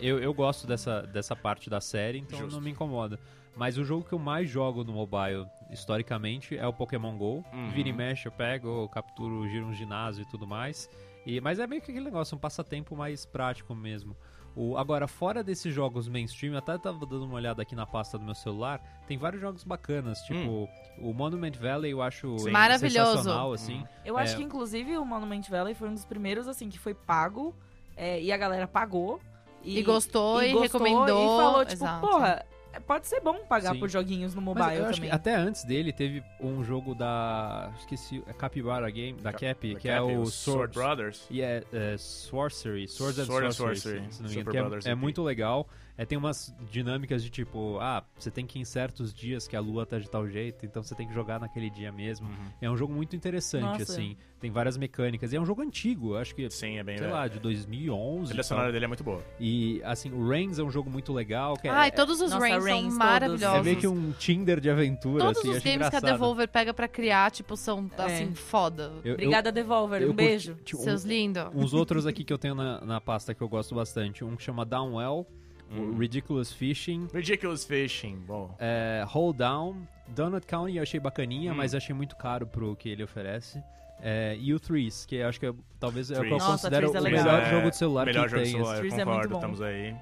eu, eu gosto dessa, dessa parte da série, então Justo. não me incomoda. Mas o jogo que eu mais jogo no mobile, historicamente, é o Pokémon GO. Uhum. Vira e mexe, eu pego, eu capturo, giro um ginásio e tudo mais. E, mas é meio que aquele negócio, um passatempo mais prático mesmo. O, agora, fora desses jogos mainstream, eu até tava dando uma olhada aqui na pasta do meu celular, tem vários jogos bacanas, tipo o Monument Valley eu acho Sim. Maravilhoso. sensacional, assim. Eu É. acho que, inclusive, o Monument Valley foi um dos primeiros, assim, que foi pago. é, e a galera pagou. E, gostou e, gostou recomendou. E falou, tipo, Exato. porra, pode ser bom pagar Sim. por joguinhos no Mas mobile eu acho também. que até antes dele teve um jogo da. Esqueci, é Capybara Game, da Cap, Da que é Cap, o os Sword Sword, Brothers. E é, é Sorcery, Swords and Sword and Sorcery, Sorcery, engano, que é- Brothers é, muito legal. É, tem umas dinâmicas de tipo, ah, você tem que ir em certos dias que a lua tá de tal jeito, então você tem que jogar naquele dia mesmo. Uhum. É um jogo muito interessante, Nossa. assim. Tem várias mecânicas. E é um jogo antigo, acho que, Sim, é bem sei velho. lá, de 2011. A trilha sonora dele é muito boa. E, assim, o Reigns é um jogo muito legal. Que é- Ai, todos os Nossa, Reigns são todos. maravilhosos. é meio que um Tinder de aventura, Todos assim, os acho games que a engraçado. Devolver pega pra criar, tipo, são, É. assim, foda. Eu- eu- Obrigada, Devolver. eu um curti- beijo. tipo, um- Seus lindos. uns outros aqui que eu tenho na, na pasta que eu gosto bastante. Um que chama Downwell, Hum. o Ridiculous Fishing, Ridiculous Fishing, bom. é, Hold Down, Donut County eu achei bacaninha, Hum. mas achei muito caro pro que ele oferece. É, e o Threes, que eu acho que é, talvez é o que eu. Nossa, considero é o melhor É, jogo de celular melhor que jogo tem. de celular, Threes é concordo, estamos aí.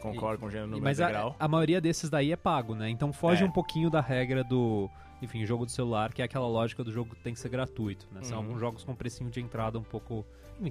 Concordo com o gênero E- número Mas a, integral. a maioria desses daí é pago, né? Então foge É. um pouquinho da regra do, enfim, jogo de celular, que é aquela lógica do jogo que tem que ser gratuito, né? São Uhum. alguns jogos com precinho de entrada um pouco...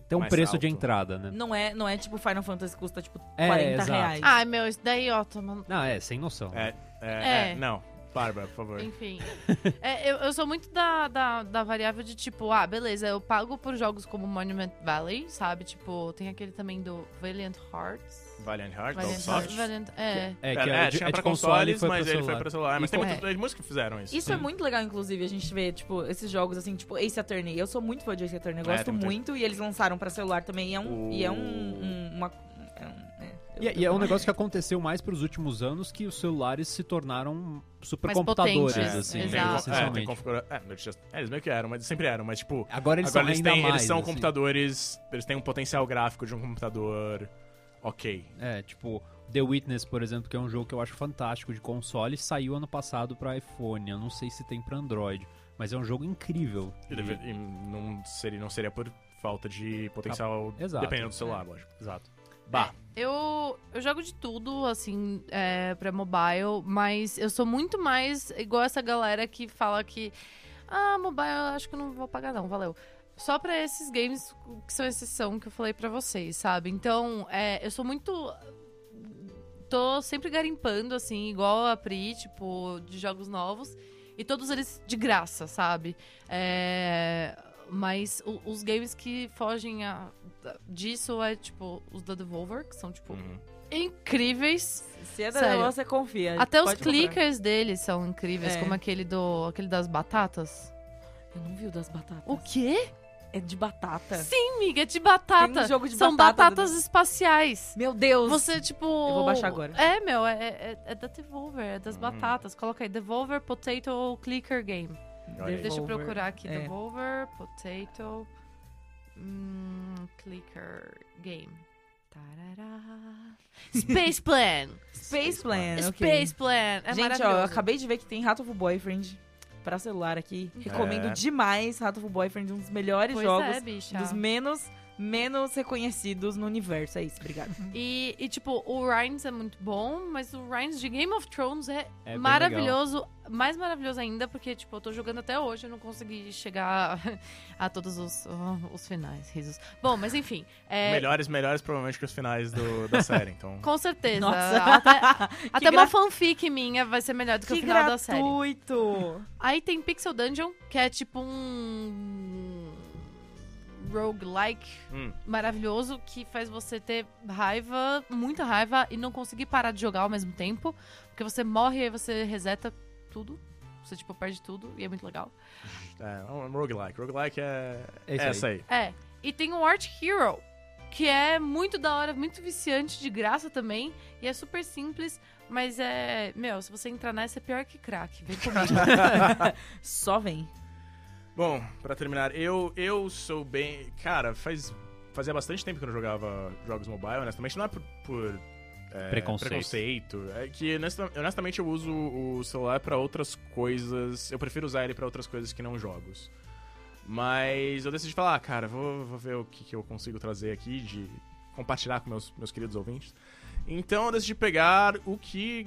Tem um Mais preço de alto. entrada, né? Não é, não é tipo Final Fantasy que custa, tipo, É, 40 exato. reais. Ai, meu, isso daí, ó, toma... Não, é, sem noção. É, é, É. é, não. Bárbara, por favor. Enfim. É, eu, eu sou muito da, da, da variável de tipo, ah, beleza, eu pago por jogos como Monument Valley, sabe? Tipo, tem aquele também do Valiant Hearts. Valiant Hearts, Valiant. Valiant, é. É, que É, é, tinha é pra consoles, mas ele foi pra celular. Mas tem com- muitas músicas que fizeram isso. Isso é muito legal, inclusive, a gente vê, tipo, esses jogos assim, tipo Ace Attorney. Eu sou muito fã de Ace Attorney, eu É, gosto muito, e eles lançaram pra celular também. E é um. E é um. um- uma, é um- é, E, é- e é um negócio que aconteceu mais pros últimos anos que os celulares se tornaram supercomputadores, potentes, assim, exato. né, É, tem essencialmente. configura... é, eles é, meio que eram, mas sempre eram, mas tipo. Agora eles agora são eles, ainda têm, mais, eles são assim. computadores. Eles têm um potencial gráfico de um computador. Ok. É, tipo, The Witness, por exemplo, que é um jogo que eu acho fantástico de console, saiu ano passado pra iPhone. Eu não sei se tem pra Android, mas é um jogo incrível. E, deve- e não, seria, não seria por falta de potencial. Exato. Dependendo do celular, lógico. Exato. Bah. Eu, eu jogo de tudo, assim, é, pra mobile, mas eu sou muito mais igual essa galera que fala que. Ah, mobile eu acho que eu não vou pagar, não, valeu. Só pra esses games que são exceção que eu falei pra vocês, sabe? Então, é, eu sou muito. Tô sempre garimpando, assim, igual a Pri, tipo, de jogos novos. E todos eles de graça, sabe? É, mas o- os games que fogem a- disso é, tipo, os da Devolver, que são, tipo, Uhum. incríveis. Se é da Sério. Você confia. Até os pode comprar. clickers deles são incríveis, É. como aquele do aquele das batatas. Eu não vi o das batatas. O quê? É de batata. Sim, amiga, é de batata. Tem um jogo de são batata batatas do- espaciais. Meu Deus! Você, tipo. Eu vou baixar agora. É, meu, é, é, é da Devolver, é das Hum. batatas. Coloca aí, Devolver Potato Clicker Game. Aí. Deixa eu Devolver, procurar aqui. é. Devolver Potato hum, Clicker Game. Tarará. Space Plan! Space Plan, ok. Space Plan! É Gente, ó, eu acabei de ver que tem Rato of Boyfriend pra celular aqui. Recomendo É. demais of Boyfriend, um dos melhores Pois jogos, é, bicha. dos menos menos reconhecidos no universo. É isso, obrigada. E, e, tipo, o Rhines é muito bom, mas o Rhines de Game of Thrones é, É maravilhoso. Mais maravilhoso ainda, porque, tipo, eu tô jogando até hoje, eu não consegui chegar a todos os, oh, os finais, risos. Bom, mas enfim. É, Melhores, melhores provavelmente que os finais do, da série, então. Com certeza. Nossa. Até, até uma gra- fanfic minha vai ser melhor do que, o Que final da série. gratuito! Aí tem Pixel Dungeon, que é tipo um roguelike Hum. maravilhoso que faz você ter raiva, muita raiva e não conseguir parar de jogar ao mesmo tempo, porque você morre e aí você reseta tudo. Você tipo perde tudo e é muito legal. É, um roguelike. Roguelike é, É isso essa aí. É. E tem o Art Hero, que é muito da hora, muito viciante, de graça também. E é super simples, mas é. Meu, se você entrar nessa é pior que crack. Vem comigo. Só vem. Bom, pra terminar, eu, eu sou bem. Cara, faz, fazia bastante tempo que eu não jogava jogos mobile, honestamente. Não é por. por, é, Preconceito. preconceito. É que, honesta- honestamente, eu uso o celular pra outras coisas. Eu prefiro usar ele pra outras coisas que não jogos. Mas eu decidi falar, ah, cara, vou, vou ver o que, que eu consigo trazer aqui, de compartilhar com meus, meus queridos ouvintes. Então eu decidi pegar o que,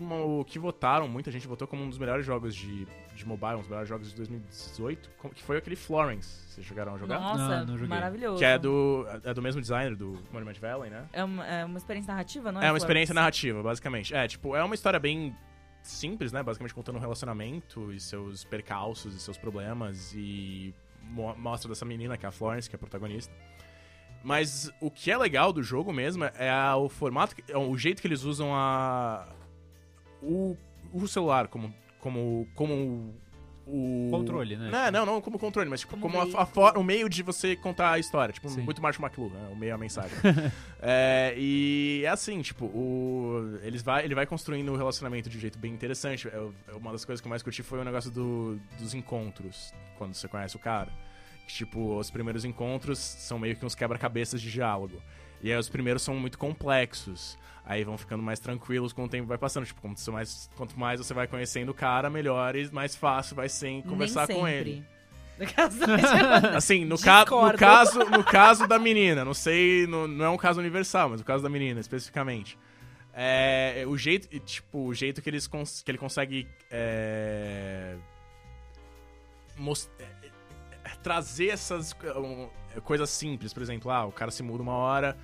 o que votaram, muita gente votou como um dos melhores jogos de, de mobile, um dos melhores jogos de 2018, como- que foi aquele Florence. Vocês chegaram a jogar? Nossa, Não, não joguei. maravilhoso. Que é do, é do mesmo designer do Monument Valley, né? É uma, é uma experiência narrativa, não é? É uma Florence? experiência narrativa, basicamente. É, tipo, é uma história bem simples, né? Basicamente contando um relacionamento e seus percalços e seus problemas e mo- mostra dessa menina, que é a Florence, que é a protagonista. Mas o que é legal do jogo mesmo é a- o formato, é o jeito que eles usam a o, o celular como como como o Controle, né? Não, não, não como controle, mas tipo, Como como, a- meio. a for- o meio de você contar a história, tipo, Sim. muito Marshall McLuhan, né? o meio é a mensagem. É, e é assim, tipo, o, eles vai, ele vai construindo o relacionamento de um jeito bem interessante. Eu- uma das coisas que eu mais curti foi o negócio do- dos encontros, quando você conhece o cara. Que, tipo, os primeiros encontros são meio que uns quebra-cabeças de diálogo. E aí os primeiros são muito complexos. Aí vão ficando mais tranquilos com o tempo vai passando. Tipo, quanto mais, quanto mais você vai conhecendo o cara, melhor e mais fácil vai ser conversar com ele. Assim, no, ca no, caso, no caso da menina, não sei, no- não é um caso universal, mas no caso da menina, especificamente. É, o jeito, tipo, o jeito que, eles que ele consegue é, mos- é, trazer essas um, coisas simples, por exemplo, ah, o cara se muda uma hora,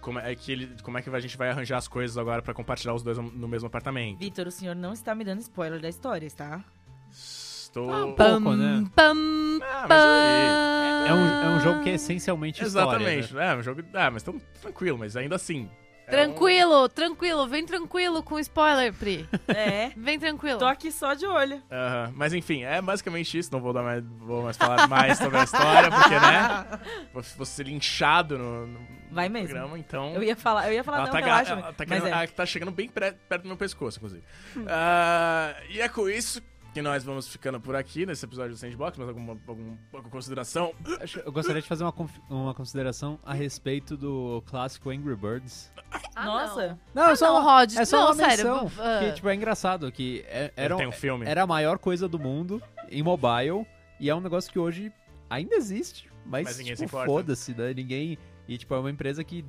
como é que, ele, como é que a gente vai arranjar as coisas agora pra compartilhar os dois no mesmo apartamento? Vitor, o senhor não está me dando spoiler da história, tá? Estou... Ah, pouco, né? pam, Ah, mas aí- É um, é um jogo que é essencialmente história. Exatamente. né? É, um jogo. Ah, mas tão tranquilo, mas ainda assim. É Tranquilo, tranquilo, vem tranquilo com spoiler, Pri. É. Vem tranquilo. Tô aqui só de olho. um-. Mas enfim, é basicamente isso. Não vou, dar mais, vou mais falar mais sobre a história, porque, né? Vou, vou ser linchado no, no Vai mesmo. programa, então. Eu ia falar, eu ia falar, ela não, tá, relaxa. ela tá, mas querendo- é. ela tá chegando bem perto do meu pescoço, inclusive. Ah, e é com isso que nós vamos ficando por aqui nesse episódio do Sandbox. Mais alguma, alguma, alguma consideração? Acho- Eu gostaria de fazer uma, uma consideração a respeito do clássico Angry Birds. Ah, Nossa. Não, Ah, é só não, uma, Rod. é só não, uma sério. menção. ah, Que, tipo, é engraçado que é- era, um filme. era a maior coisa do mundo em mobile e é um negócio que hoje ainda existe, mas, Mas ninguém tipo, foda-se, né? Ninguém... E, tipo, é uma empresa que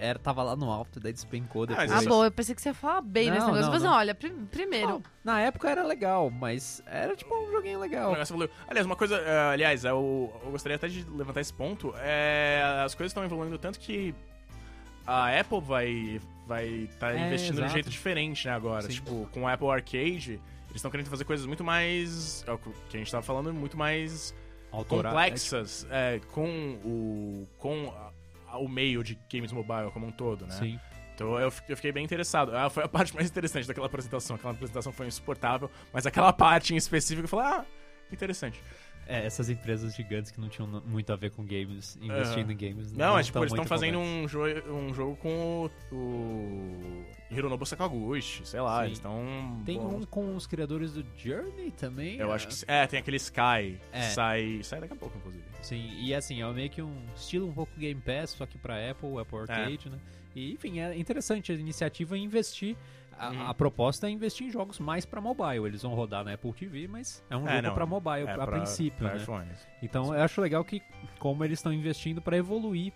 era, tava lá no alto, daí despencou Ah, depois. Ah, bom, eu pensei que você ia falar bem Não, nesse negócio. não, Mas não. não, olha, prim- primeiro. Não, na época era legal, mas era, tipo, um joguinho O legal. negócio evoluiu. Aliás, uma coisa, eh, aliás, eu, eu gostaria até de levantar esse ponto. É, as coisas estão evoluindo tanto que a Apple vai vai tá É, investindo de um jeito diferente, né, agora. Sim. Tipo, com o Apple Arcade, eles estão querendo fazer coisas muito mais, é o que a gente tava falando, muito mais Autoral- complexas é, com o com a- o meio de games mobile como um todo, né? Sim. Então eu, eu fiquei bem interessado. Ah, foi a parte mais interessante daquela apresentação. Aquela apresentação foi insuportável, mas aquela parte em específico eu falei, ah, interessante. É, essas empresas gigantes que não tinham muito a ver com games, investindo Aham. em games. Não, é tipo, eles estão fazendo um, jo um jogo com o, o Hironobu Sakaguchi, sei lá, Sim. eles estão... Tem um com os criadores do Journey também. Eu é. acho que... É, tem aquele Sky, É. sai... Sai daqui a pouco, inclusive. Sim, e assim, é meio que um estilo um pouco Game Pass, só que pra Apple, Apple Arcade, né? E enfim, é interessante a iniciativa em investir. A, Uhum. a proposta é investir em jogos mais pra mobile. Eles vão rodar na Apple TV, mas é um É, jogo pra mobile É, a pra- princípio, pra né? iPhones. Então eu acho legal que como eles estão investindo pra evoluir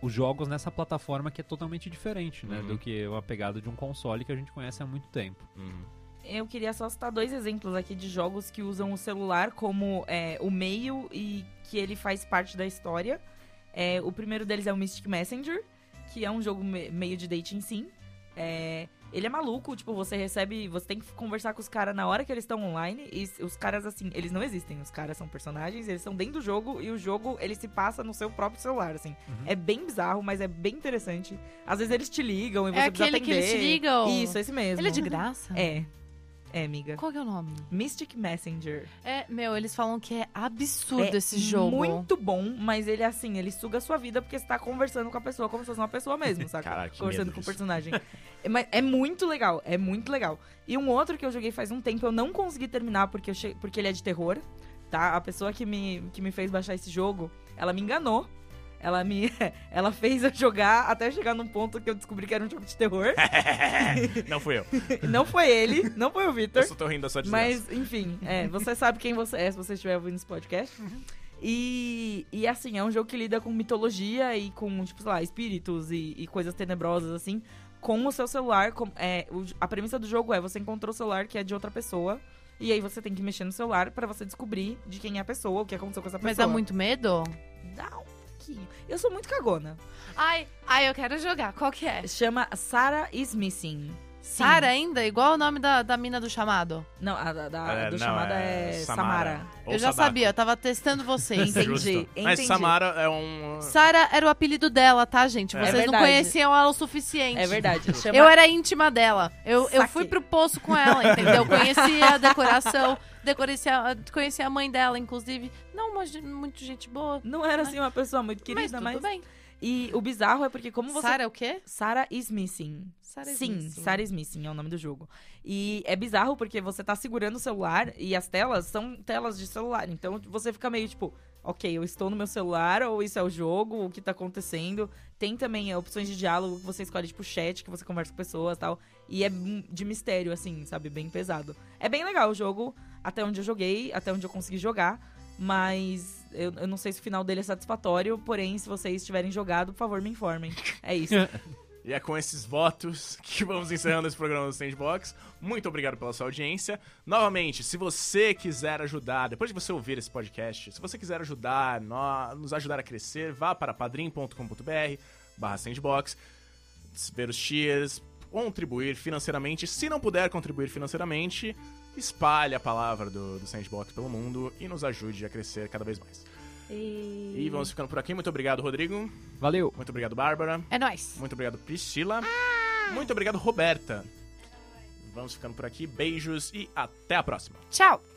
os jogos nessa plataforma que é totalmente diferente, né, Uhum. do que uma pegada de um console que a gente conhece há muito tempo. Uhum. Eu queria só citar dois exemplos aqui de jogos que usam o celular como é, o meio e que ele faz parte da história. É, o primeiro deles é o Mystic Messenger, que é um jogo me- meio de dating sim. É, ele é maluco, tipo, você recebe. Você tem que conversar com os caras na hora que eles estão online. E os caras, assim, eles não existem. Os caras são personagens, eles estão dentro do jogo e o jogo ele se passa no seu próprio celular, assim. Uhum. É bem bizarro, mas é bem interessante. Às vezes eles te ligam e você É precisa aquele que eles te atender. ligam? Isso, esse mesmo. Ele é de graça? É. É, amiga. Qual que é o nome? Mystic Messenger. É, meu, eles falam que é absurdo é esse jogo. muito bom, mas ele, assim, ele suga a sua vida porque você tá conversando com a pessoa como se fosse uma pessoa mesmo, sabe? Caraca, que conversando medo com o personagem. É, mas é muito legal, é muito legal. E um outro que eu joguei faz um tempo, eu não consegui terminar porque, eu che- porque ele é de terror, tá? A pessoa que me, que me fez baixar esse jogo, ela me enganou. Ela me. Ela fez eu jogar até chegar num ponto que eu descobri que era um jogo de terror. Não fui eu. não foi ele, não foi o Eu Victor. só tô rindo da sua desgraça. Mas, enfim, é, você sabe quem você é se você estiver ouvindo esse podcast. E, e assim, é um jogo que lida com mitologia e com, tipo, sei lá, espíritos e, e coisas tenebrosas, assim, com o seu celular. Com, é, o- a premissa do jogo é você encontrou o celular que é de outra pessoa. E aí você tem que mexer no celular pra você descobrir de quem é a pessoa, o que aconteceu com essa pessoa. Mas dá muito medo? Dá um pouquinho. Eu sou muito cagona. Ai, ai, eu quero jogar. Qual que é? Chama Sarah is Missing. Sara ainda? Igual o nome da, da mina do chamado. Não, a da, da- É, do não, chamada é, Samara. Ou eu já Sadako. sabia, eu tava testando vocês. Entendi, Justo. Mas entendi. Samara é um... Sara era o apelido dela, tá, gente? É Vocês não verdade. conheciam ela o suficiente. É verdade. Chama... Eu era íntima dela. Eu, eu Saquei. fui pro poço com ela, entendeu? Conhecia a decoração, conhecia, conhecia a mãe dela, inclusive. Não, uma, muito gente boa. Não era assim uma pessoa muito mas querida, tudo mas. bem. E o bizarro é porque como você. Sara é o quê? Sarah is missing. Sarah is Sim, missing. Sarah is missing é o nome do jogo. E é bizarro porque você tá segurando o celular e as telas são telas de celular. Então você fica meio tipo, ok, eu estou no meu celular ou isso é o jogo, o que tá acontecendo. Tem também opções de diálogo que você escolhe, tipo, chat, que você conversa com pessoas e tal. E é de mistério, assim, sabe? Bem pesado. É bem legal o jogo, até onde eu joguei, até onde eu consegui jogar. Mas eu, eu não sei se o final dele é satisfatório. Porém, se vocês tiverem jogado, por favor, me informem. É isso. E é com esses votos que vamos encerrando esse programa do Sandbox. Muito obrigado pela sua audiência. Novamente, se você quiser ajudar, depois de você ouvir esse podcast, se você quiser ajudar, nos ajudar a crescer, vá para padrim.com.br barra Sandbox, ver os tiers, contribuir financeiramente. Se não puder contribuir financeiramente, espalhe a palavra do, do Sandbox pelo mundo e nos ajude a crescer cada vez mais. E vamos ficando por aqui. Muito obrigado, Rodrigo. Valeu! Muito obrigado, Bárbara. É nóis. Muito obrigado, Priscila. Muito obrigado, Roberta. Vamos ficando por aqui. Beijos e até a próxima. Tchau.